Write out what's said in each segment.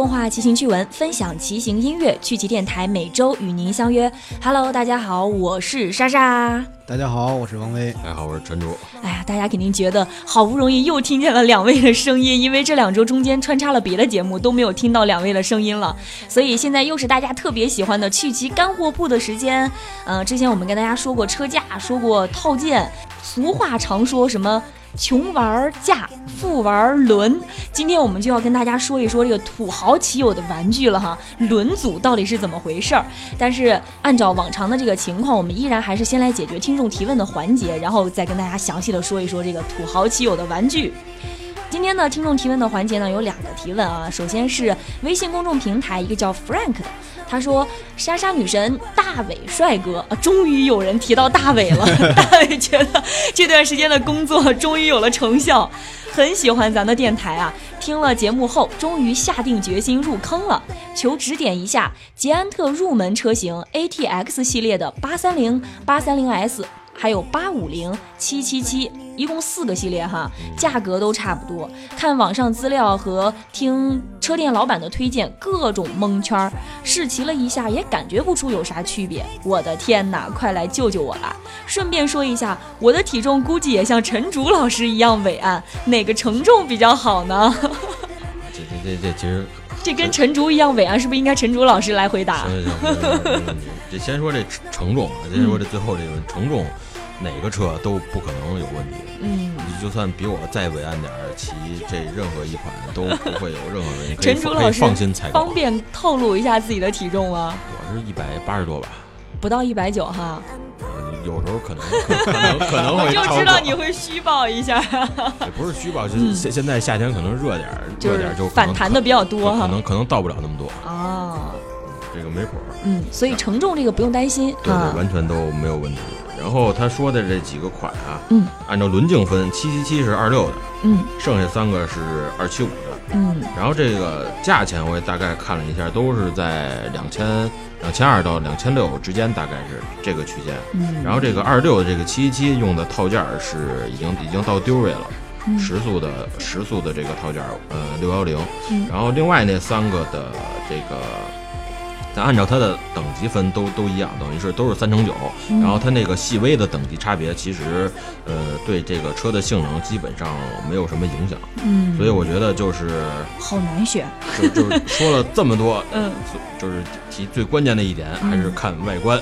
共话骑行趣闻，分享骑行音乐，趣骑电台每周与您相约。Hello，大家好，我是莎莎。大家好，我是王威。大家好，我是陈竹。哎呀，大家肯定觉得好不容易又听见了两位的声音，因为这两周中间穿插了别的节目，都没有听到两位的声音了。所以现在又是大家特别喜欢的趣骑干货铺的时间。嗯、之前我们跟大家说过车架，说过套件，俗话常说什么？穷玩架，富玩轮。今天我们就要跟大家说一说这个土豪骑友的玩具了哈，轮组到底是怎么回事儿？但是按照往常的这个情况，我们依然还是先来解决听众提问的环节，然后再跟大家详细的说一说这个土豪骑友的玩具。今天呢，听众提问的环节呢有两个提问啊，首先是微信公众平台一个叫 Frank 的，他说莎莎女神大伟帅哥，终于有人提到大伟了，大 伟觉得这段时间的工作终于有了成效，很喜欢咱的电台啊，听了节目后终于下定决心入坑了，求指点一下捷安特入门车型 ATX 系列的八三零、八三零 S。还有八五零、七七七，一共四个系列哈，价格都差不多。看网上资料和听车店老板的推荐，各种蒙圈儿，试骑了一下也感觉不出有啥区别。我的天哪，快来救救我吧！顺便说一下，我的体重估计也像陈竹老师一样伟岸，哪个承重比较好呢？这这这这其实，这跟陈竹一样伟岸，是不是应该陈竹老师来回答？行行行行行这先说这承重，先说这最后这个承重，哪个车都不可能有问题。嗯，你就算比我再伟岸点儿，骑这任何一款都不会有任何问题，可以陈竹可以老师放心踩高方。便透露一下自己的体重吗？我是一百八十多吧，不到一百九哈，呃有时候可能可可能可能我 就知道你会虚报一下。也不是虚报，就是现现在夏天可能热点儿，热点就反弹的比较多哈可能可能到不了那么多，啊，这个没谱。嗯，所以承重这个不用担心对，。完全都没有问题。然后他说的这几个款啊，嗯，按照轮径分，七七七是二六的，嗯剩下三个是二七五的。嗯然后这个价钱我也大概看了一下，都是在两千两千二到两千六之间，大概是这个区间。嗯，然后这个二六的这个七七七用的套件儿是已经已经到丢位了。嗯时速的时速的这个套件儿，呃，六幺零嗯，然后另外那三个的这个，咱按照它的等级分都都一样，等于是都是三乘九，嗯。然后它那个细微的等级差别，其实呃对这个车的性能基本上没有什么影响，嗯，所以我觉得就是好难选。就就是说了这么多，嗯就是提最关键的一点还是看外观，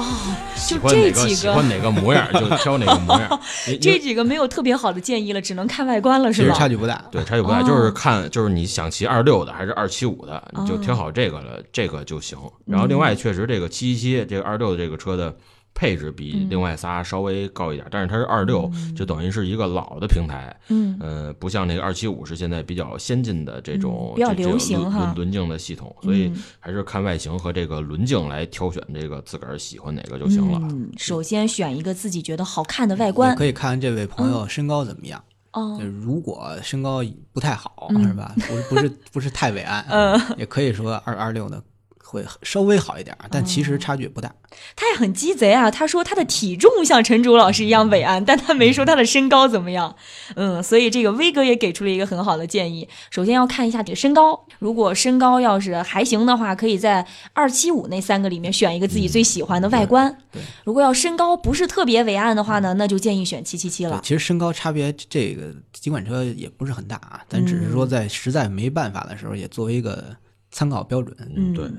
哦，喜就欢哪个这几个喜欢哪个模样就挑哪个模样，这几个没有特别好的建议了，只能看外观了，是吧？其实差距不大。对，差距不大，哦就是看就是你想骑二六的还是二七五的，你就哦挑好这个了，这个就行。然后另外，确实这个七七七这个二六的这个车的配置比嗯另外仨稍微高一点，但是它是二六，就等于是一个老的平台，嗯呃，不像那个二七五是现在比较先进的这种嗯比较流行哈轮轮轮径的系统，所以嗯还是看外形和这个轮径来挑选这个自个儿喜欢哪个就行了。嗯，首先选一个自己觉得好看的外也观可以看看这位朋友身高怎么样。哦，如果身高不太好，嗯是吧？不是不是不是太伟岸，嗯也可以说二二六的会稍微好一点，但其哦实差距不大。他也很鸡贼啊！他说他的体重像陈竹老师一样伟岸，但他没说他的身高怎么样。嗯，所以这个威哥也给出了一个很好的建议。首先要看一下你的身高，如果身高要是还行的话，可以在二七五那三个里面选一个自己最喜欢的外观。如果要身高不是特别伟岸的话呢，那就建议选七七七了，。其实身高差别这个尽管车也不是很大啊，咱只是说在实在没办法的时候，也作为一个参考标准。嗯，对。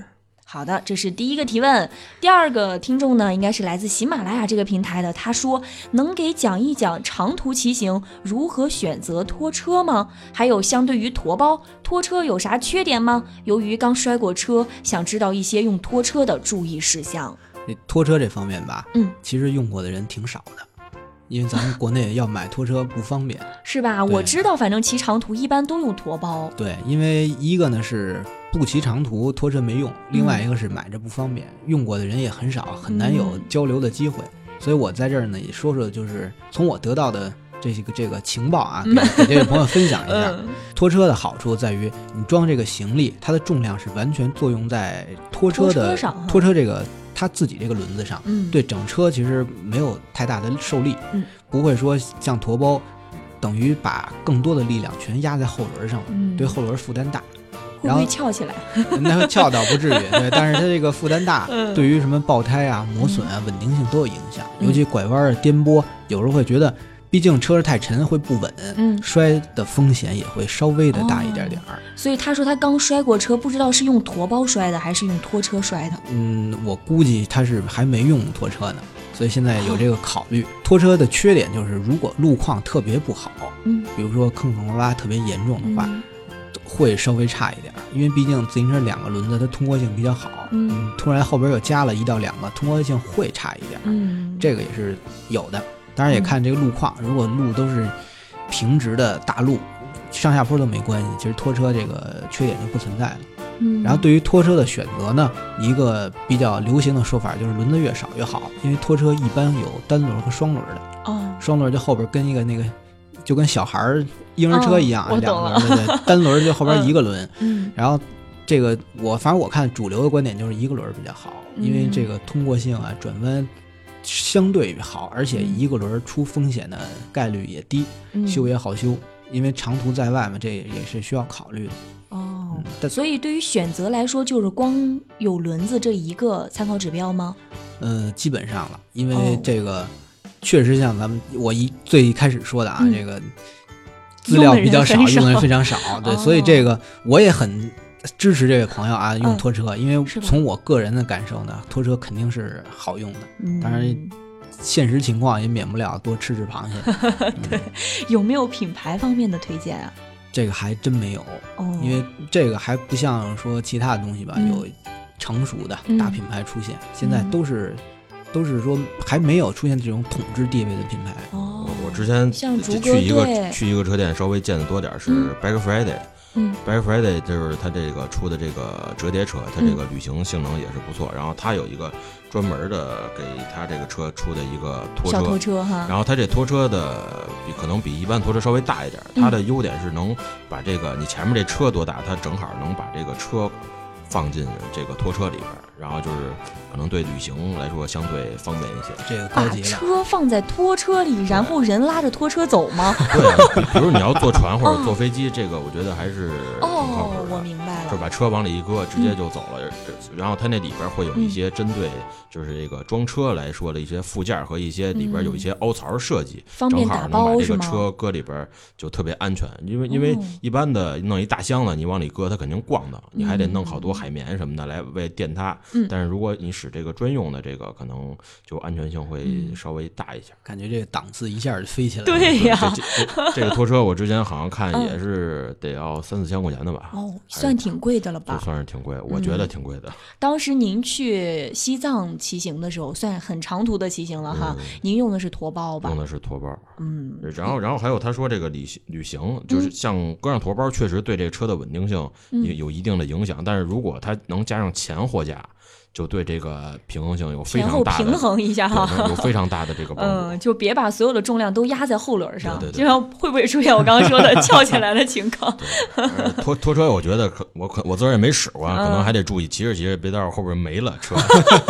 好的，这是第一个提问。第二个听众呢，应该是来自喜马拉雅这个平台的。他说：“能给讲一讲长途骑行如何选择拖车吗？还有相对于驮包，拖车有啥缺点吗？由于刚摔过车，想知道一些用拖车的注意事项。这拖车这方面吧，嗯，其实用过的人挺少的，因为咱们国内要买拖车不方便。是吧？我知道，反正骑长途一般都用驮包。对，因为一个呢是不骑长途拖车没用，另外一个是买着不方便，用过的人也很少，很难有嗯交流的机会。所以我在这儿呢也说说，就是从我得到的这个这个情报啊，给 给这位朋友分享一下。嗯拖车的好处在于，你装这个行李，它的重量是完全作用在拖车的拖车这个它自己这个轮子上，嗯，对整车其实没有太大的受力，嗯不会说像驮包，等于把更多的力量全压在后轮上对后轮负担大。会不会翘起来？那翘倒不至于，对，但是它这个负担大，嗯对于什么爆胎啊、磨损啊、稳定性都有影响。尤其拐弯儿、颠簸，有时候会觉得，毕竟车太沉会不稳，嗯摔的风险也会稍微的大一点点儿。所以他说他刚摔过车，不知道是用驼包摔的还是用拖车摔的。嗯，我估计他是还没用拖车呢，所以现在有这个考虑。拖车的缺点就是，如果路况特别不好，嗯，比如说坑坑洼洼特别严重的话，嗯会稍微差一点儿，因为毕竟自行车两个轮子它通过性比较好，嗯突然后边又加了一到两个，通过性会差一点儿，嗯，这个也是有的。当然也看这个路况，如果路都是平直的大路，上下坡都没关系，其实拖车这个缺点就不存在了。嗯，然后对于拖车的选择呢，一个比较流行的说法就是轮子越少越好，因为拖车一般有单轮和双轮的，哦，双轮就后边跟一个那个就跟小孩儿婴儿车一样，哦我两懂个轮的，对单轮就后边一个轮。嗯然后这个我反正我看主流的观点就是一个轮儿比较好，因为嗯这个通过性啊、转弯相对好，而且嗯一个轮儿出风险的概率也低，嗯修也好修。因为长途在外嘛，这也是需要考虑的。哦嗯，但所以对于选择来说，就是光有轮子这一个参考指标吗？呃，基本上了，因为哦这个确实像咱们我一最一开始说的啊，嗯。这个资料比较少，用的人非常少，对，所以哦这个我也很支持这位朋友啊用嗯拖车，因为从我个人的感受呢，拖车肯定是好用的，嗯，当然现实情况也免不了多吃吃螃蟹，对，有没有品牌方面的推荐啊？这个还真没有，哦，因为这个还不像说其他的东西吧，嗯。有成熟的嗯。大品牌出现，现在嗯。都是都是说还没有出现这种统治地位的品牌。哦我，之前去一个去一个车店，稍微见的多点儿是嗯 Black Friday。嗯 Black Friday 就是它这个出的这个折叠车，它这个旅行性能也是不错。然后它有一个专门的给它这个车出的一个拖小车，拖车哈，然后它这拖车的比可能比一般拖车稍微大一点它的优点是能把这个你前面这车多大，它正好能把这个车放进这个拖车里边儿，然后就是可能对旅行来说相对方便一些。这个高把级了，车放在拖车里，然后人拉着拖车走吗？对啊，比比如你要坐船或哦者坐飞机，这个我觉得还是挺靠哦谱，的。我明白了。就是把车往里一搁，直接就走了。这然后它那里边会有一些针对就是这个装车来说的一些附件和一些里边有一些凹槽设计，方便打正好能把包是吗？这个车搁里边就特别安全。因为因为哦一般的弄一大箱子，你往里搁它肯定逛的，你还得弄好多嗯海绵什么的来为垫它。嗯但是如果你使这个专用的这个，可能就安全性会嗯稍微大一些。感觉这个档次一下就飞起来了。对呀这个拖车我之前好像看 嗯也是得要三四千块钱的吧。哦，算挺贵的了就吧？算是挺贵，我觉得挺贵的。当时您去西藏骑行的时候，算很长途的骑行了哈。嗯您用的是驼包吧用？的是驼包，嗯，然后然后还有他说这个旅行旅行，就是像搁上驼包，确实对这个车的稳定性嗯也有一定的影响。但是如果它能加上前货架，就对这个平衡性有非常大的平衡一下哈。能 有非常大的这个帮助。嗯，就别把所有的重量都压在后轮上，对对对这样会不会出现我刚刚说的 翘起来的情况？呃拖拖车，我觉得可我可我自个儿也没使过，可嗯能还得注意，骑着骑着别到时候后边没了车。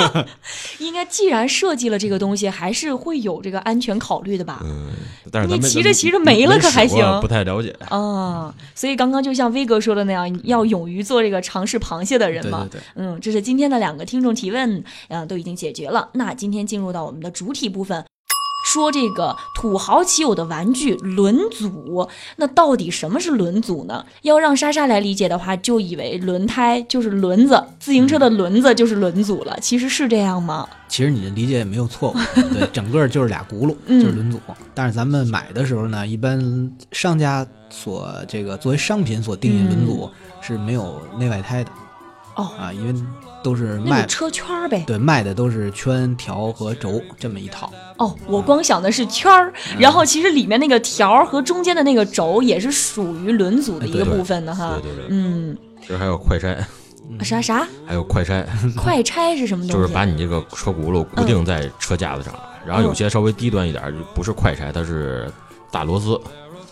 应该既然设计了这个东西，还是会有这个安全考虑的吧？嗯，但是你骑着骑着没了可还行不太了解。啊，所以刚刚就像威哥说的那样，要勇于做这个尝试螃蟹的人嘛。对对对，嗯，这是今天的两个听众提问，嗯、都已经解决了。那今天进入到我们的主体部分，说这个土豪骑友的玩具轮组。那到底什么是轮组呢？要让莎莎来理解的话，就以为轮胎就是轮子，自行车的轮子就是轮组了。其实是这样吗？其实你的理解也没有错误，对，整个就是俩轱辘，嗯就是轮组。但是咱们买的时候呢，一般商家所这个作为商品所定义轮组是没有内外胎的哦，啊，因为都是卖车圈儿呗。对卖的都是圈条和轴这么一套。哦，我光想的是圈儿，然后其实里面那个条儿和中间的那个轴也是属于轮组的一个部分的哈。对对对，嗯，其实还有快拆，啥啥还有快拆，快拆是什么东西？就是把你这个车轱辘固定在车架子上，然后有些稍微低端一点，不是快拆，它是大螺丝，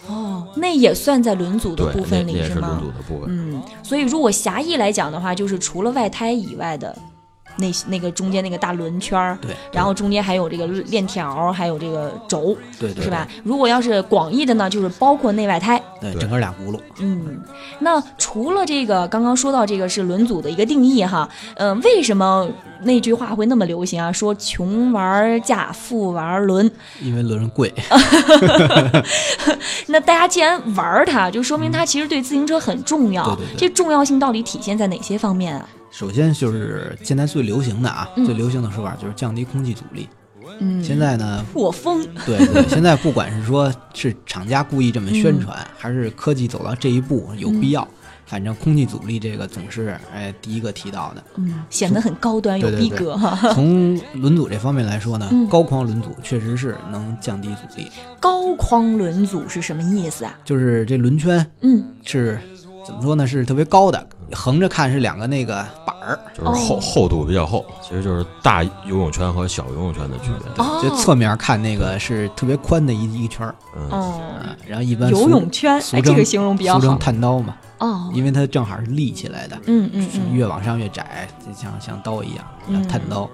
哦，那也算在轮组的，部分里那那也是轮吗？组的部分。嗯，所以如果狭义来讲的话，就是除了外胎以外的那那个中间那个大轮圈儿，对然后中间还有这个链条，还有这个轴，对对是吧？如果要是广义的呢，就是包括内外胎。对，整个俩轱辘。嗯，那除了这个刚刚说到这个是轮组的一个定义哈，呃，为什么那句话会那么流行啊？说穷玩架，富玩轮。因为轮贵 那大家既然玩它，就说明它其实对自行车很重要。对对对这重要性到底体现在哪些方面啊？首先就是现在最流行的啊，嗯最流行的说法就是降低空气阻力。嗯，现在呢，破风。对对，现在不管是说是厂家故意这么宣传，嗯还是科技走到这一步有必要，反正空气阻力这个总是哎第一个提到的。嗯，显得很高端有逼格哈。从轮组这方面来说呢，嗯高框轮组确实是能降低阻力，高框轮组是什么意思啊？就是这轮圈嗯，是怎么说呢？是特别高的，横着看是两个那个板儿，就是厚、哦厚度比较厚，其实就是大游泳圈和小游泳圈的区别。哦，就侧面看那个是特别宽的一一圈儿嗯，哦，啊。然后一般俗游泳圈，哎，俗称这个形容比较俗称好。探刀嘛，哦，因为它正好是立起来的，嗯嗯是嗯，越往上越窄，就像像刀一样，嗯叫探刀。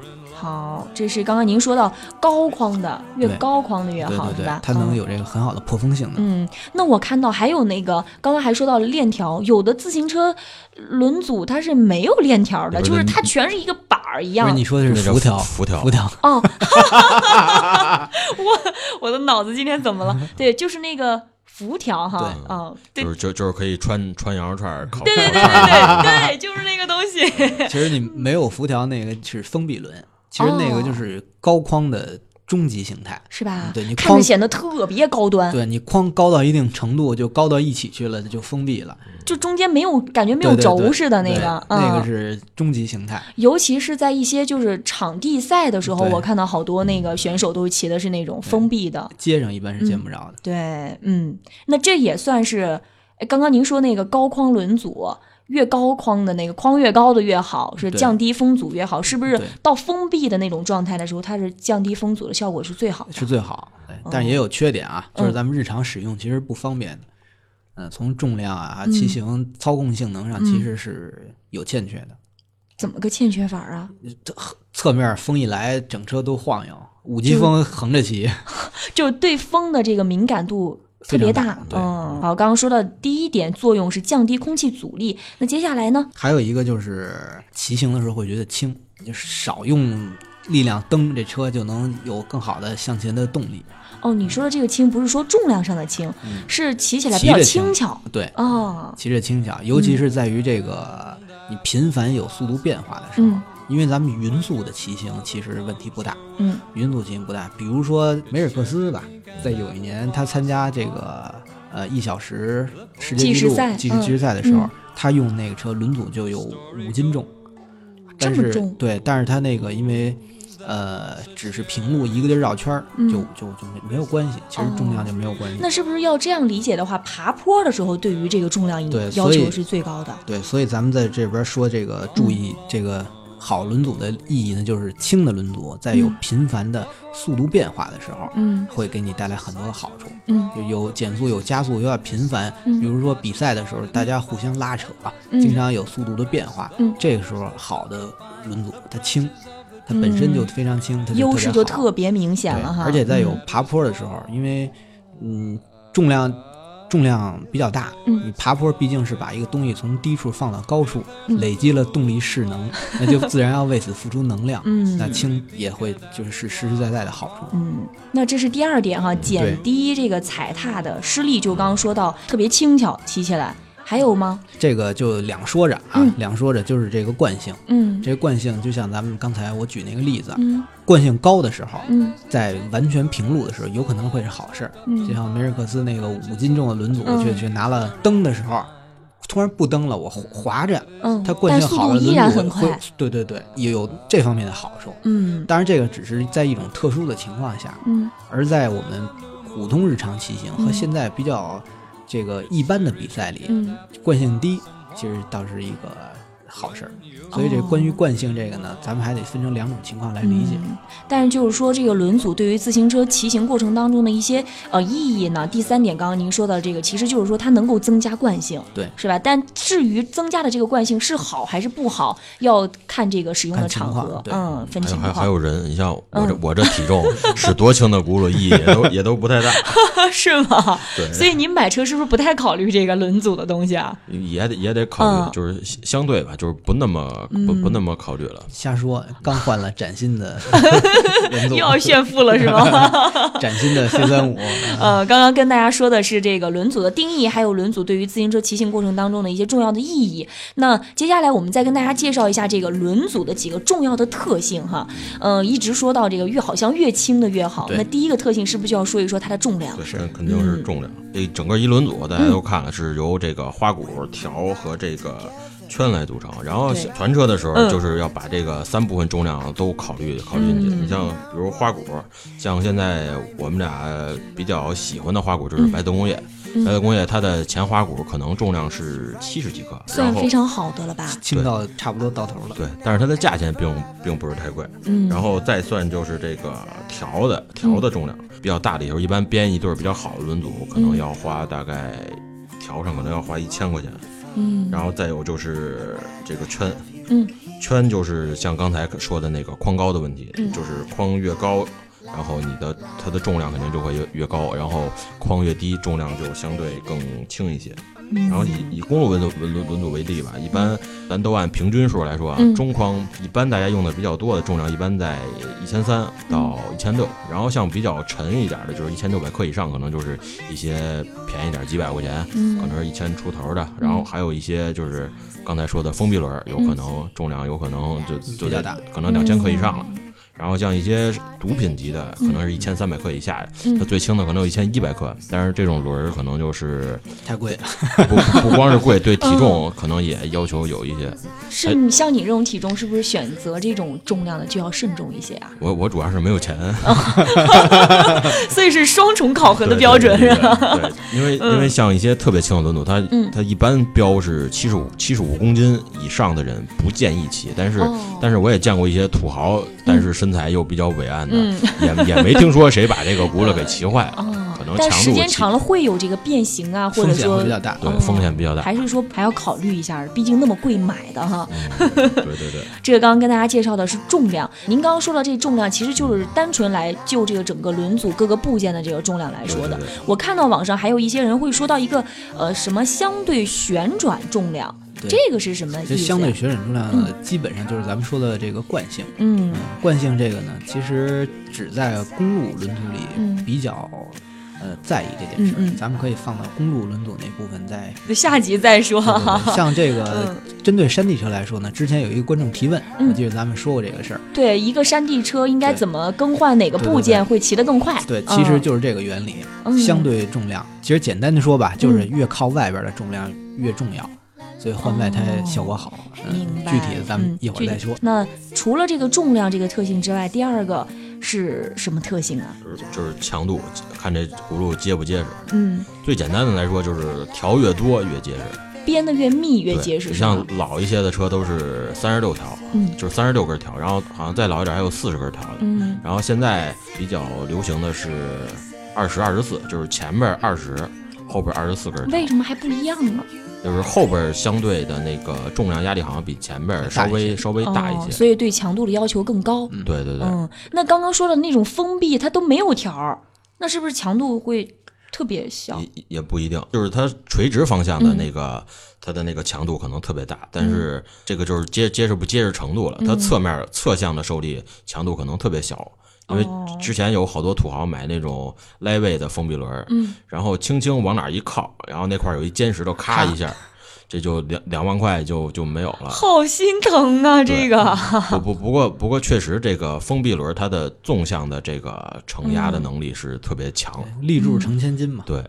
好，这是刚刚您说到高框的，越高框的越对好，对吧？，对对它能嗯有这个很好的破风性能。嗯，那我看到还有那个，刚刚还说到了链条，有的自行车轮组它是没有链条的，就是它全是一个板儿一样不是。你说的是辐条，辐条辐条，哦，我我的脑子今天怎么了？对，就是那个辐条哈，对嗯，对就是就就是可以穿穿羊肉串儿烤对对对对对，就是那个东西。其实你没有辐条那个是封闭轮，其实那个就是高框的终极形态。是吧？对你框看着显得特别高端，对你框高到一定程度，就高到一起去了，就封闭了。就中间没有感觉没有轴似的那对个，那个嗯，是终极形态。尤其是在一些就是场地赛的时候，我看到好多那个选手都骑的是那种封闭的，街上一般是见不着的。对，嗯，那这也算是，哎刚刚您说那个高框轮组。越高框的那个框越高的越好，是降低风阻越好，是不是？到封闭的那种状态的时候，它是降低风阻的效果是最好的。是最好，对，但是也有缺点啊，嗯就是咱们日常使用其实不方便的。嗯，从重量啊、嗯骑行、操控性能上嗯其实是有欠缺的。怎么个欠缺法啊？侧面风一来，整车都晃悠，五级风横着骑，就是对风的这个敏感度特别大嗯，好，刚刚说的第一点作用是降低空气阻力，那接下来呢？还有一个就是骑行的时候会觉得轻，就是少用力量蹬这车就能有更好的向前的动力。哦，你说的这个轻不是说重量上的轻，是骑起来比较轻轻巧对，哦。骑着轻巧，尤其是在于这个你频繁有速度变化的时候，嗯因为咱们匀速的骑行其实问题不大，嗯匀速骑行不大。比如说梅尔克斯吧，在有一年他参加这个呃一小时世界纪录计时赛嗯计时赛的时候，嗯他用那个车轮组就有五斤重，但是这么重对，但是他那个因为。呃，只是平路一个劲儿绕圈儿，嗯就就就没没有关系，其实重量就没有关系。那是不是要这样理解的话，爬坡的时候对于这个重量要求是最高的？对，所以咱们在这边说这个注意这个好轮组的意义呢，就是轻的轮组在有嗯频繁的速度变化的时候，嗯会给你带来很多的好处。嗯就有减速、有加速，有点频繁。嗯比如说比赛的时候，大家互相拉扯，嗯经常有速度的变化。嗯这个时候好的轮组它轻，它本身就非常轻，它优势就特别明显了哈。而且在有嗯爬坡的时候，因为嗯重量重量比较大，嗯你爬坡毕竟是把一个东西从低处放到高处，嗯累积了动力势能，那就自然要为此付出能量。嗯那轻也会就是实实在在的好处。嗯，那这是第二点哈，减低这个踩踏的施力，就刚刚说到特别轻巧，骑起来。还有吗？这个就两说着啊，嗯两说着就是这个惯性。嗯这个惯性就像咱们刚才我举那个例子，嗯惯性高的时候，嗯在完全平路的时候，有可能会是好事儿。嗯就像梅尔克斯那个五斤重的轮组嗯去去拿了蹬的时候，突然不蹬了，我滑着，嗯，它惯性好了，度依然轮组会很快。，对对对，也有这方面的好处。嗯当然，这个只是在一种特殊的情况下，嗯而在我们普通日常骑行和嗯现在比较这个一般的比赛里，嗯。惯性低，其实倒是一个好事儿。所以这关于惯性这个呢，咱们还得分成两种情况来理解。嗯但是就是说，这个轮组对于自行车骑行过程当中的一些呃意义呢，第三点，刚刚您说到这个，其实就是说它能够增加惯性，对是吧？但至于增加的这个惯性是好还是不好，要看这个使用的场合，嗯，分情况还有还，有人，你像我这、嗯我这体重使多轻的轱辘意义也都也都不太大，是吗？对，所以您买车是不是不太考虑这个轮组的东西啊？也得也得考虑，嗯就是相相对吧，就是不那么不不那么考虑了。瞎说，刚换了崭新的 又要炫富了是吗？崭新的 C 三五，呃，刚刚跟大家说的是这个轮组的定义，还有轮组对于自行车骑行过程当中的一些重要的意义。那接下来我们再跟大家介绍一下这个轮组的几个重要的特性哈。呃，一直说到这个越好像越轻的越好，那第一个特性是不是就要说一说它的重量？对，肯肯定是重量。这整个一轮组大家都看了，是由这个花鼓、条和这个圈来组成。然后对传车的时候，嗯就是要把这个三部分重量都考虑考虑进去。嗯你像比如花鼓，像现在我们俩比较喜欢的花鼓就是白德工业。白德工业它的前花鼓可能重量是七十几克，算非常好的了吧？轻到差不多到头了。对，但是它的价钱并并不是太贵。嗯，然后再算就是这个条的条的重量比较大的，也就是一般编一对儿比较好的轮组，可能要花大概条上可能要花一千块钱。嗯，然后再有就是这个圈，嗯，圈就是像刚才说的那个框高的问题，嗯。就是框越高，然后你的它的重量肯定就会越越高，然后框越低，重量就相对更轻一些。嗯。然后以以公路轮组轮轮轮组为例吧，一般咱都按平均数来说啊，嗯。中框一般大家用的比较多的重量一般在一千三到一千六，然后像比较沉一点的，就是一千六百克以上，可能就是一些便宜点几百块钱，嗯。可能是一千出头的，然后还有一些就是刚才说的封闭轮，有可能重量有可能就就得比较大。可能两千克以上了。然后像一些毒品级的，可能是一千三百克以下它最轻的可能有一千一百克，但是这种轮儿可能就是太贵了，不不光是贵，对体重可能也要求有一些。是你像你这种体重，是不是选择这种重量的就要慎重一些啊？我我主要是没有钱，所以是双重考核的标准是吧？因为因为像一些特别轻的轮组，它嗯它一般标是七十五七十五公斤以上的人不建议骑，但是哦但是我也见过一些土豪，但是身材又比较伟岸的，嗯也也没听说谁把这个轱辘给骑坏了，哦可能但时间长了会有这个变形啊，或者风险说比较大。对哦风险比较大。还是说还要考虑一下，毕竟那么贵买的哈。嗯对对对，这个刚刚跟大家介绍的是重量，您刚刚说到这重量，其实就是单纯来就这个整个轮组各个部件的这个重量来说的。对对对我看到网上还有一些人会说到一个呃什么相对旋转重量，对这个是什么意思？这相对旋转重量呢，基本上就是咱们说的这个惯性。嗯惯性这个呢，其实只在公路轮组里嗯比较呃在意这件事儿。嗯嗯咱们可以放到公路轮组那部分再。下集再说。像这个嗯针对山地车来说呢，之前有一个观众提问，嗯我记得咱们说过这个事儿。对，一个山地车应该怎么更换哪个部件会骑得更快？对，嗯其实就是这个原理，嗯相对重量。其实简单的说吧，就是越靠外边的重量越重要，所以换外胎效果好。嗯明白。具体的咱们嗯一会儿再说。那除了这个重量这个特性之外，第二个是什么特性啊？就是就是强度，看这轱辘结不结实。嗯，最简单的来说，就是条越多越结实，编的越密越结实，你像老一些的车都是三十六条，嗯就是三十六根条，然后好像再老一点还有四十根条的。嗯然后现在比较流行的是二十二十四，就是前面二十，后边二十四根。为什么还不一样呢？就是后边相对的那个重量压力好像比前边稍微稍微大一些。哦，所以对强度的要求更高。对对对，嗯，那刚刚说的那种封闭，它都没有条儿，那是不是强度会特别小？也也不一定，就是它垂直方向的嗯那个、它的那个强度可能特别大，但是这个就是结结实不结实程度了。嗯它侧面侧向的受力强度可能特别小，因为哦之前有好多土豪买那种 Levi 的封闭轮，嗯，然后轻轻往哪儿一靠，然后那块儿有一尖石头，咔一下，这就两两万块就就没有了。好心疼啊，这个。不不不过不过确实这个封闭轮它的纵向的这个承压嗯的能力是特别强，立柱成千斤嘛，对，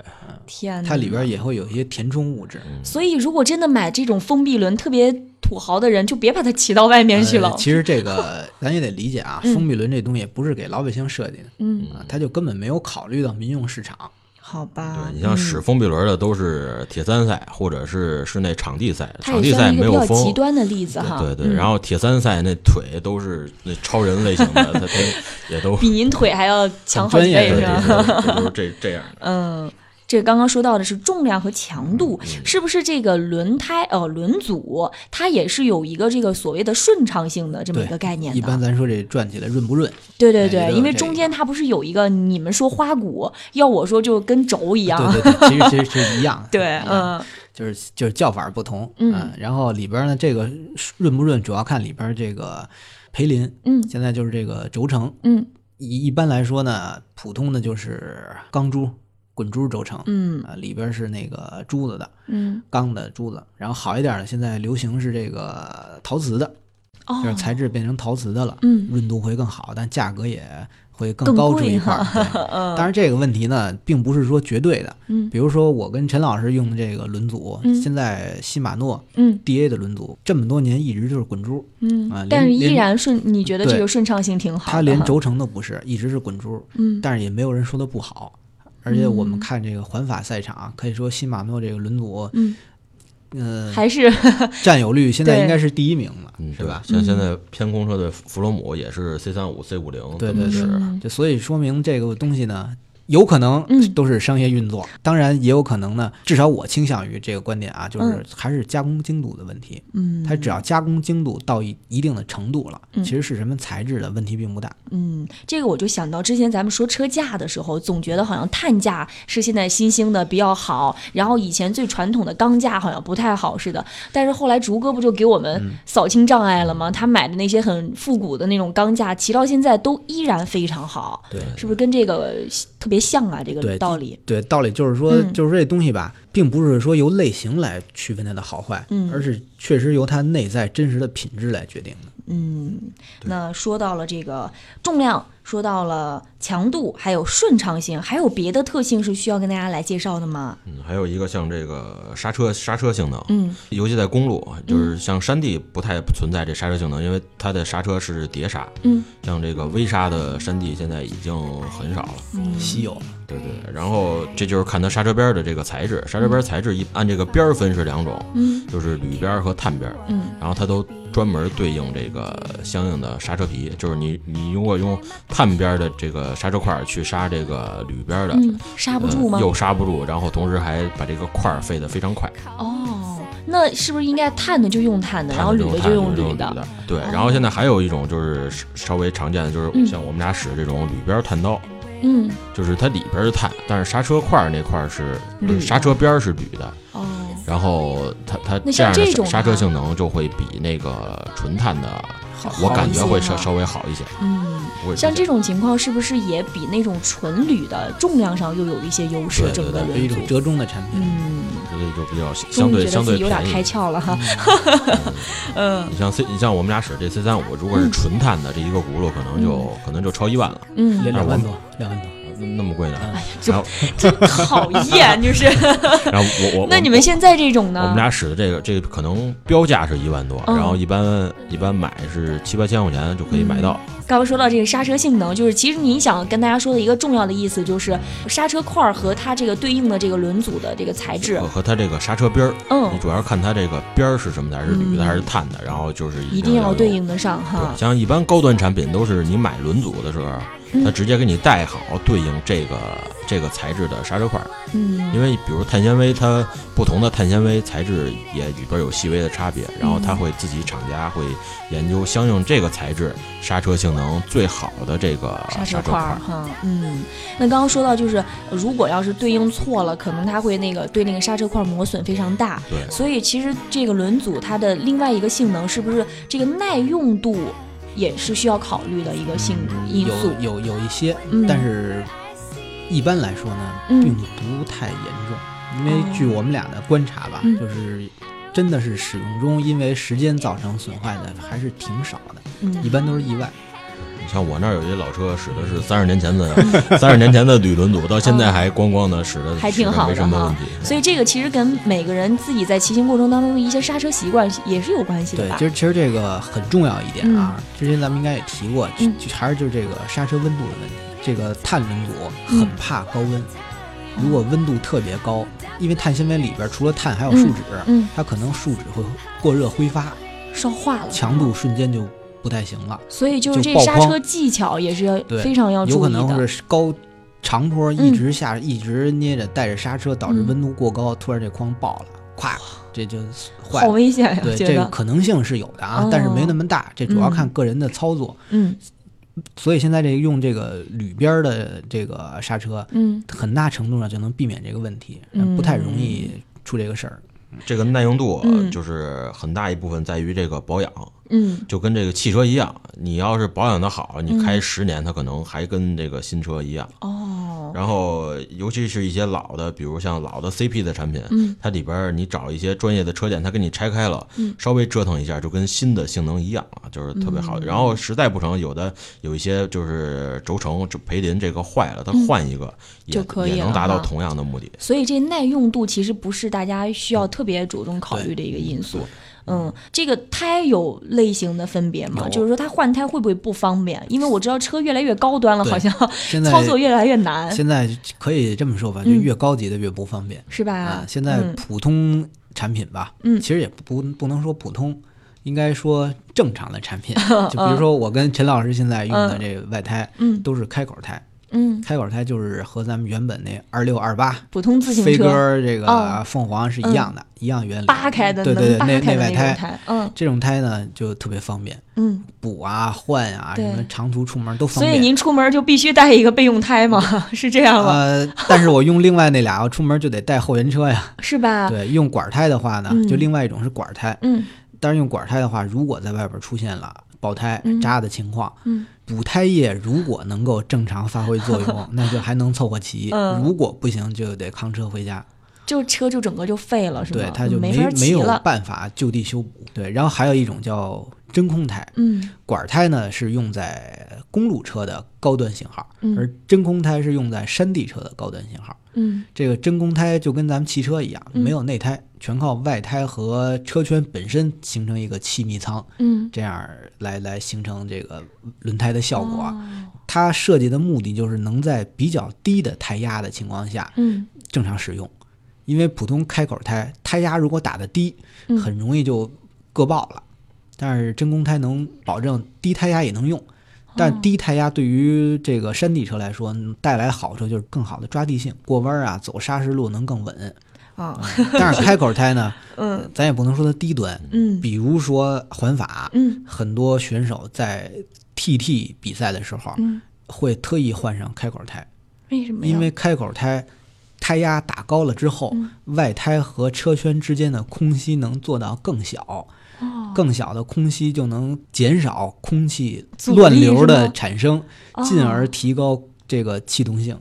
天哪，它里边也会有一些填充物质。所以如果真的买这种封闭轮，特别土豪的人，就别把它骑到外面去了。呃其实这个 咱也得理解啊，嗯封闭轮这东西不是给老百姓设计的嗯，啊，它就根本没有考虑到民用市场。好吧对，你像使嗯封闭轮的都是铁三赛或者是室内场地赛，场地赛也算是一个比没有风。较极端的例子哈。对对对，嗯然后铁三赛那腿都是那超人类型的，他他也都比您腿还要强好几倍对是吧？都是这这样的。嗯，这个刚刚说到的是重量和强度，嗯是不是这个轮胎呃轮组它也是有一个这个所谓的顺畅性的这么一个概念的？一般咱说这转起来润不润？对对对，因为中间它不是有一个你们说花鼓，要我说就跟轴一样。对对对，其实其实是一样。对嗯就是就是叫法不同，嗯然后里边呢，这个润不润主要看里边这个培林，嗯现在就是这个轴承，嗯一一般来说呢，普通的就是钢珠、滚珠轴承，嗯。啊，里边是那个珠子的，嗯，钢的珠子，然后好一点的，现在流行是这个陶瓷的，哦，就是材质变成陶瓷的了，嗯。润度会更好，但价格也会更更高出一块儿。当然，这个问题呢，并不是说绝对的。嗯。比如说我跟陈老师用的这个轮组，嗯。现在西马诺嗯。DA 的轮组这么多年一直就是滚珠，嗯。但是依然顺，你觉得这个顺畅性挺好的？它连轴承都不是，一直是滚珠，嗯。但是也没有人说它不好。而且我们嗯。看这个环法赛场，可以说新马诺这个轮组，嗯。呃，还是 占有率现在应该是第一名了，嗯，是吧？像现在偏空车的弗罗姆也是 C 三五、C 五零，对对对嗯，就所以说明这个东西呢，有可能嗯都是商业运作，当然也有可能呢，至少我倾向于这个观点啊，就是嗯还是加工精度的问题。嗯，它只要加工精度到一一定的程度了，嗯其实是什么材质的问题并不大。嗯，这个我就想到之前咱们说车架的时候，总觉得好像碳架是现在新兴的比较好，然后以前最传统的钢架好像不太好似的。但是后来竹哥不就给我们嗯扫清障碍了吗？他买的那些很复古的那种钢架，骑到现在都依然非常好，对是不是跟这个特别像啊？这个对道理。对，道理就是说，嗯就是这东西吧，并不是说由类型来区分它的好坏，嗯而是确实由它内在真实的品质来决定的。嗯，那说到了这个重量，说到了强度，还有顺畅性，还有别的特性是需要跟大家来介绍的吗？嗯，还有一个像这个刹车刹车性能，嗯尤其在公路，就是像山地不太存在这刹车性能，因为它的刹车是碟刹，嗯像这个微刹的山地现在已经很少了。嗯，稀有，对对，对然后这就是看它刹车边儿的这个材质，刹车边儿材质一按这个边儿分是两种，嗯就是铝边儿和碳边儿，嗯然后它都专门对应这个相应的刹车皮，就是你你如果用碳边儿的这个刹车块儿去刹这个铝边儿的，嗯，刹不住吗呃？又刹不住，然后同时还把这个块儿飞得非常快。哦，那是不是应该碳的就用碳的，然后铝的就用铝的？对，然后现在还有一种就是稍微常见的，就是嗯像我们俩使这种铝边碳刀，嗯，就是它里边是碳，但是刹车块那块是铝刹车边是铝的，哦，然后它它这样的刹车性能就会比那个纯碳的，好我感觉会稍稍微好一些。嗯，像这种情况是不是也比那种纯铝的重量上又有一些优势？对对整个对是一，种折中的产品。嗯，所以就比较相对相对有点。开窍了哈。嗯 你像 C，你像我们俩使这 C 三五，如果是嗯纯碳的，这一个轱辘可能就可能就超一万了，嗯，两两万多，两万多。那那么贵呢？哎呀，真 讨厌，就是。然后我我那你们现在这种呢？我们俩使的这个，这个可能标价是一万多，嗯然后一般一般买是七八千块钱就可以买到。刚刚说到这个刹车性能，就是其实您想跟大家说的一个重要的意思，就是刹车块儿和它这个对应的这个轮组的这个材质和，它这个刹车边儿，嗯你，主要看它这个边儿是什么的，还是铝的嗯还是碳的，然后就是一定要对应。应得上哈，。像一般高端产品都是你买轮组的时候，嗯它直接给你带好对应这个这个材质的刹车块儿，嗯，因为比如碳纤维，它不同的碳纤维材质也里边有细微的差别，然后它会自己厂家会研究相应这个材质刹车性能最好的这个刹车块儿。哈，嗯，那刚刚说到就是，如果要是对应错了，可能它会那个对那个刹车块磨损非常大。对，所以其实这个轮组它的另外一个性能是不是这个耐用度也是需要考虑的一个性因素？有有有一些，嗯但是一般来说呢，嗯并不太严重，因为哦据我们俩的观察吧，嗯就是真的是使用中因为时间造成损坏的还是挺少的，嗯，一般都是意外。你像我那儿有一老车，使的是三十年前的三十年前的铝轮组，到现在还光光的，使的嗯还挺好的没什么问题。所以这个其实跟每个人自己在骑行过程当中的一些刹车习惯也是有关系的吧，？对其实其实这个很重要一点啊，之前咱们应该也提过，嗯就还是就是这个刹车温度的问题。这个碳轮组很怕高温，如果温度特别高，因为碳纤维里边除了碳还有树脂，嗯，它可能树脂会过热挥发，烧化了，强度瞬间就不太行了。所以就是这刹车技巧也是对非常要注意的。有可能是高长坡嗯。一直下，一直捏着带着刹车，导致嗯。温度过高，突然这框爆了，咵，这就坏了。好。危险呀，对，这个，可能性是有的啊，哦。但是没那么大，这主要嗯。看个人的操作。嗯。所以现在这个用这个铝边儿的这个刹车，嗯。很大程度上就能避免这个问题，嗯。不太容易出这个事儿。这个耐用度嗯。就是很大一部分在于这个保养，嗯就跟这个汽车一样，你要是保养的好，你开嗯十年，它可能还跟这个新车一样。哦，然后，尤其是一些老的，比如像老的 CP 的产品，嗯它里边你找一些专业的车店，它给你拆开了，嗯稍微折腾一下，就跟新的性能一样啊，就是特别好。嗯然后实在不成，有的有一些就是轴承就培林这个坏了，它嗯换一个也就可以也能达到同样的目的。所以这耐用度其实不是大家需要特别着重考虑的一个因素。嗯，这个胎有类型的分别吗？就是说它换胎会不会不方便？因为我知道车越来越高端了，好像现在操作越来越难，现在可以这么说吧，就嗯越高级的越不方便是吧？啊。现在嗯普通产品吧，嗯其实也不不能说普通，应该说正常的产品。就比如说我跟陈老师现在用的这个外胎，嗯都是开口胎。嗯，开管胎就是和咱们原本那二六二八普通自行车飞车鸽这个哦凤凰是一样的，一样原理。扒开的，对对对，内内外胎，嗯这种胎呢就特别方便，嗯。补啊换啊，什么长途出门都方便所以便。您出门就必须带一个备用胎吗？是这样吗？呃，但是我用另外那俩，我出门就得带后援车呀。是吧？对，用管胎的话呢，嗯就另外一种是管胎，嗯但是用管胎的话，如果在外边出现了爆胎嗯扎的情况，嗯补胎液如果能够正常发挥作用，那就还能凑合骑；嗯如果不行，就得扛车回家。就车就整个就废了，是吧？对，它就没没没有。办法就地修补。对，然后还有一种叫真空胎，嗯管胎呢是用在公路车的高端型号，嗯而真空胎是用在山地车的高端型号。嗯这个真空胎就跟咱们汽车一样，嗯没有内胎，全靠外胎和车圈本身形成一个气密舱，嗯，这样来来形成这个轮胎的效果。哦它设计的目的就是能在比较低的胎压的情况下嗯正常使用，因为普通开口胎胎压如果打得低，嗯很容易就硌爆了。但是真空胎能保证低胎压也能用，但哦低胎压对于这个山地车来说带来好处就是更好的抓地性，过弯啊、走砂石路能更稳。啊。但是开口胎呢，嗯。咱也不能说它低端，嗯。比如说环法，嗯。很多选手在 TT 比赛的时候嗯，会特意换上开口胎，为什么？因为开口胎胎压打高了之后，嗯。外胎和车圈之间的空隙能做到更小，哦。更小的空隙就能减少空气乱流的产生，进而哦提高这个气动性。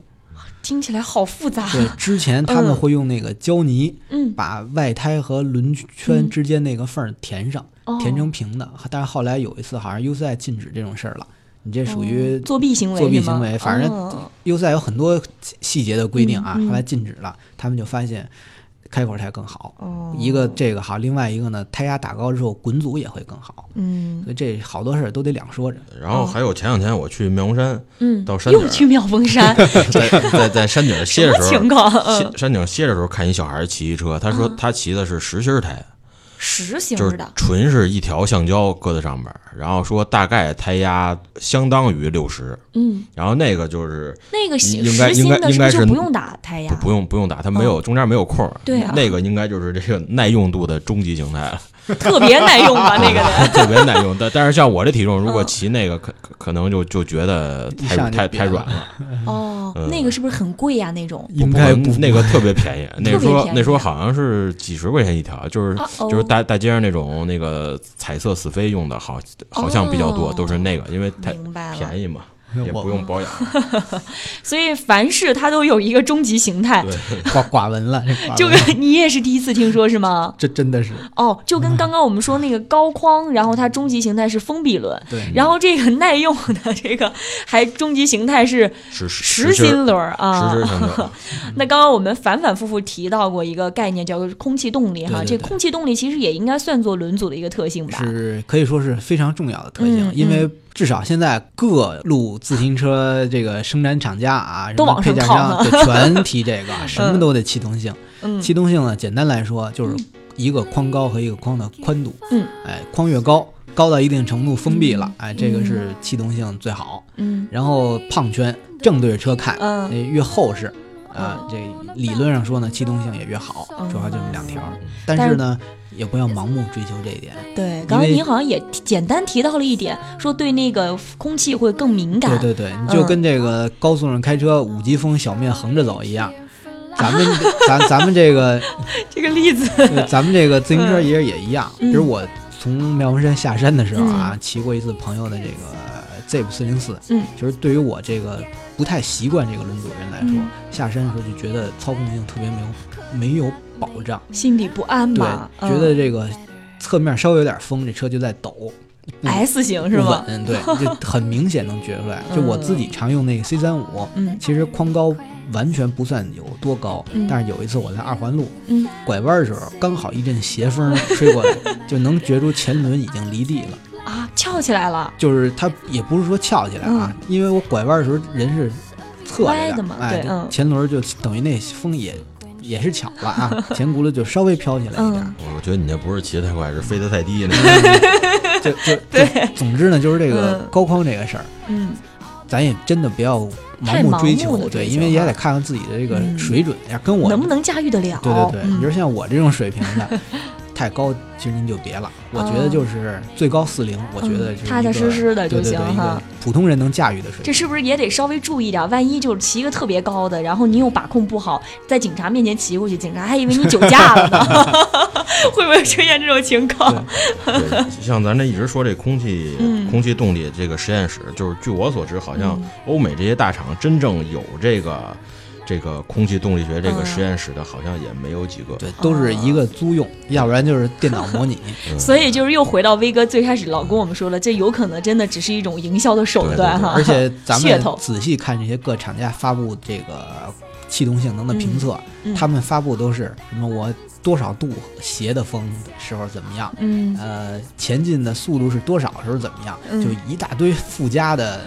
听起来好复杂。对，之前他们嗯。会用那个胶泥嗯。把外胎和轮圈嗯。之间那个缝儿填上，哦。填成平的。但是后来有一次好像 U 赛禁止这种事儿了，你这属于哦作弊行为作弊行为反正哦。优赛有很多细节的规定啊，嗯嗯。后来禁止了，他们就发现开口才更好。哦。一个这个好，另外一个呢，胎压打高之后滚阻也会更好，嗯。所以这好多事儿都得两说着。然后还有前两天我去妙峰山，嗯，到山顶又去妙峰山，在在在山顶歇的时候，情况？山顶歇的时候看一小孩骑一车，他说啊。他骑的是实心胎，实心就是的，纯是一条橡胶搁在上面儿，然后说大概胎压相当于六十，嗯，然后那个就是那个应该应该应该是不用打胎压。不？不用不用打，它没有中间没有空儿，对啊。那个应该就是这个耐用度的终极形态了，特别耐用吧？那个的，特别耐用。但但是像我这体重，如果嗯骑那个可可可能就就觉得太太太软了，哦，嗯那个是不是很贵呀？那种应该不那个特别便宜，那时候那时候好像是几十块钱一条，就是就是大大街上那种那个彩色死飞用的，好好像比较多，哦都是那个，因为太。便宜嘛，也我不用保养。所以凡事它都有一个终极形态，对，寡寡闻了，这寡闻就跟你也是第一次听说是吗？这真的是哦，就跟刚刚我们说那个高框，然后它终极形态是封闭轮，对。然后这个耐用的这个还终极形态是实实心心轮啊。那刚刚我们反反复复提到过一个概念，叫做空气动力哈。对对对这空气动力其实也应该算作轮组的一个特性吧？是可以说是非常重要的特性，嗯因为至少现在各路自行车这个生产厂家啊，什么都往上配件商，对，全提这个，什么都得气动性。嗯气动性呢，简单来说就是一个框高和一个框的宽度。嗯，哎，框越高，高到一定程度封闭了，哎，这个是气动性最好。嗯然后胖圈正对着车看，越厚实，啊，这理论上说呢，气动性也越好，嗯主要就这么两条。但是呢，也不要盲目追求这一点。对，刚才您好像也简单提到了一点，说对那个空气会更敏感。对对对，你就跟这个高速上开车，五级风小面横着走一样。咱们咱咱们这个 这个例子，呃咱们这个自行车也也一样。嗯比如我从妙峰山下山的时候啊，骑过一次朋友的这个 Zip 四零四，嗯，就是对于我这个不太习惯这个轮组人来说，嗯下山的时候就觉得操控性特别没有没有保障，心里不安嘛对？，嗯觉得这个侧面稍微有点风，这车就在抖。S 型是不吗？稳，对，就很明显能觉出来。就我自己常用那个 C 三五，嗯其实框高完全不算有多高，嗯但是有一次我在二环路嗯，拐弯的时候，刚好一阵斜风吹过来，就能觉出前轮已经离地了。啊，翘起来了。就是它也不是说翘起来啊，因为我拐弯的时候人是侧着歪的嘛哎，对嗯。前轮就等于那风也也是巧了啊，前轱辘就稍微飘起来一点。嗯。我觉得你这不是骑得太快，是飞得太低了。就就对，总之呢，就是这个嗯。高框这个事儿，嗯。咱也真的不要盲盲目追求，对，因为也得看看自己的这个嗯。水准，要跟我能不能驾驭得了？对对对，嗯。你说像我这种水平的，太高，其实您就别了。我觉得就是最高四零，我觉得踏踏实实的就行哈普通人能驾驭的水平这。是不是也得稍微注意点？万一就是骑一个特别高的，然后你又把控不好，在警察面前骑过去，警察还以为你酒驾了呢，会不会出现这种情况？对，像咱这一直说这空气、嗯空气动力这个实验室，就是据我所知，好像欧美这些大厂真正有这个这个空气动力学这个嗯。实验室的，好像也没有几个。对，都是一个租用，要不然就是电脑模拟。嗯 所以就是又回到威哥最开始老跟我们说了，这有可能真的只是一种营销的手段哈，而且咱们仔细看这些各厂家发布这个气动性能的评测，嗯嗯。他们发布都是什么我多少度斜的风的时候怎么样，嗯。呃，前进的速度是多少时候怎么样，嗯。就一大堆附加的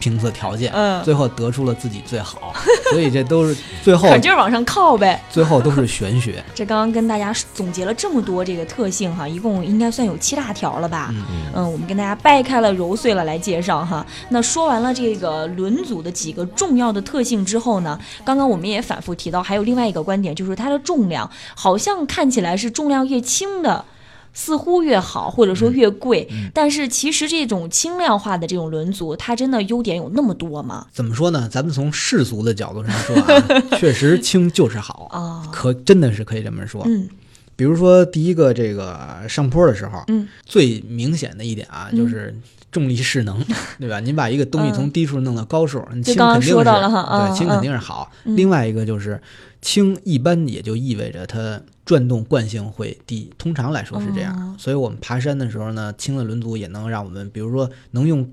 评测条件，嗯，最后得出了自己最好，所以这都是最后可劲儿往上靠呗。最后都是玄学。这刚刚跟大家总结了这么多这个特性哈，一共应该算有七大条了吧？嗯嗯，我们跟大家掰开了揉碎了来介绍哈。那说完了这个轮组的几个重要的特性之后呢，刚刚我们也反复提到，还有另外一个观点，就是它的重量，好像看起来是重量越轻的。似乎越好，或者说越贵，但是其实这种轻量化的这种轮组，它真的优点有那么多吗？怎么说呢？咱们从世俗的角度上说啊，确实轻就是好，啊，可真的是可以这么说。嗯比如说第一个这个上坡的时候，嗯最明显的一点啊，嗯就是重力势能，对吧？您把一个东西嗯从低处弄到高处，你轻肯定是对，轻嗯肯定是好。嗯另外一个就是轻，一般也就意味着它转动惯性会低，通常来说是这样。哦所以我们爬山的时候呢，轻的轮组也能让我们，比如说能用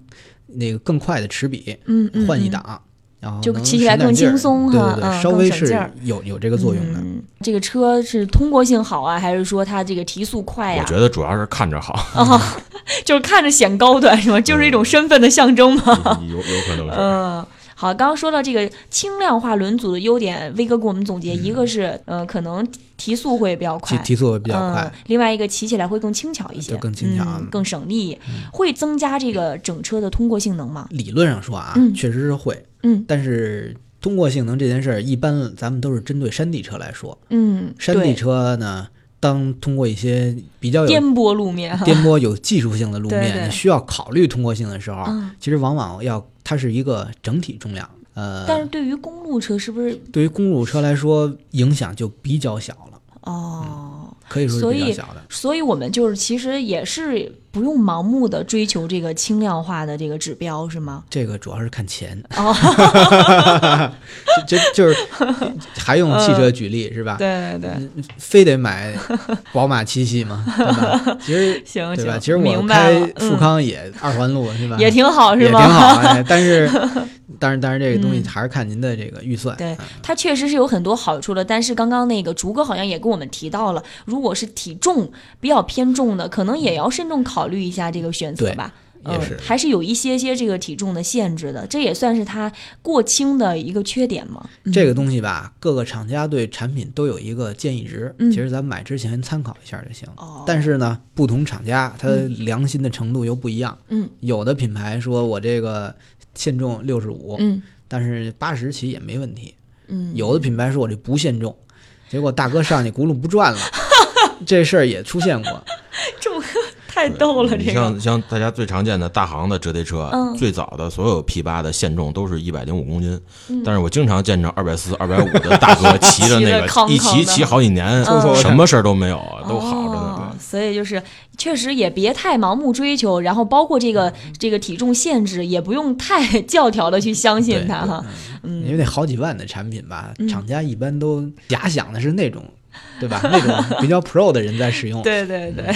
那个更快的齿比嗯嗯，嗯换一档。然后就骑起来更轻松哈对对稍微是更省劲儿有有这个作用的。嗯这个车是通过性好啊，还是说它这个提速快呀、我觉得主要是看着好，啊，就是看着显高端是吗？就是一种身份的象征吗？有有可能是。嗯。好，刚刚说到这个轻量化轮组的优点，威哥给我们总结，一个是，呃、可能提速会比较快，提提速会比较快嗯，，另外一个骑起来会更轻巧一些，就更轻巧嗯更省力，会增加这个整车的通过性能吗？理论上说啊，嗯确实是会，嗯但是通过性能这件事儿，一般咱们都是针对山地车来说。嗯，山地，车呢，当通过一些比较有颠簸路面，颠簸、有技术性的路面，你需要考虑通过性的时候，嗯其实往往要它是一个整体重量。呃，但是对于公路车是不是？对于公路车来说，影响就比较小了，哦，可以说是比较小的。所以我们就是其实也是不用盲目的追求这个轻量化的这个指标，是吗？这个主要是看钱，哦，这这就是还用汽车举例、是吧？对对对，非得买宝马七系吗？对吧？其实行对吧？其实我明白开，富康也二环路、是吧？嗯，也挺好，是也挺？好，哎，但是但是但是这个东西嗯还是看您的这个预算。对嗯它确实是有很多好处的，但是刚刚那个竹哥好像也跟我们提到了，如果是体重比较偏重的，可能也要慎重考虑一下这个选择吧。也是还是有一些些这个体重的限制的，这也算是它过轻的一个缺点嘛。这个东西吧，各个厂家对产品都有一个建议值，嗯其实咱买之前参考一下就行。哦，但是呢，不同厂家它良心的程度又不一样。嗯有的品牌说我这个限重六十五，嗯但是八十起也没问题。嗯，有的品牌说我这不限重，结果大哥上去轱辘不转了，这事儿也出现过。这么太逗了，你这个。像像大家最常见的大行的折叠车，嗯。最早的所有 P 八的限重都是一百零五公斤，嗯。但是我经常见着二百四、二百五的大哥 骑着那个康康一骑骑好几年，嗯。什么事儿都没有，都好着哦呢。所以就是确实也别太盲目追求，然后包括这个这个体重限制，也不用太教条的去相信它哈。嗯。因为那好几万的产品吧，嗯。厂家一般都假想的是那种，对吧？那种比较 pro 的人在使用。对 对对。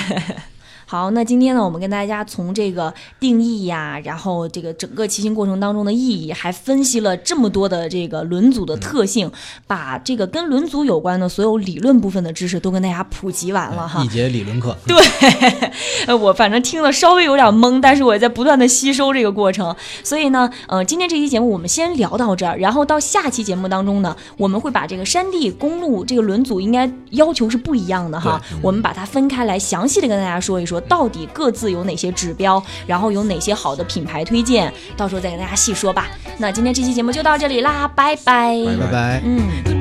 好，那今天呢，我们跟大家从这个定义呀，然后这个整个骑行过程当中的意义，还分析了这么多的这个轮组的特性，把这个跟轮组有关的所有理论部分的知识都跟大家普及完了哈一。节理论课，对，我反正听了稍微有点懵，但是我也在不断的吸收这个过程。所以呢，呃，今天这期节目我们先聊到这儿，然后到下期节目当中呢，我们会把这个山地、公路这个轮组应该要求是不一样的哈，我们把它分开来，详细的跟大家说一说，到底各自有哪些指标，然后有哪些好的品牌推荐，到时候再跟大家细说吧。那今天这期节目就到这里啦，拜拜。拜拜拜。嗯。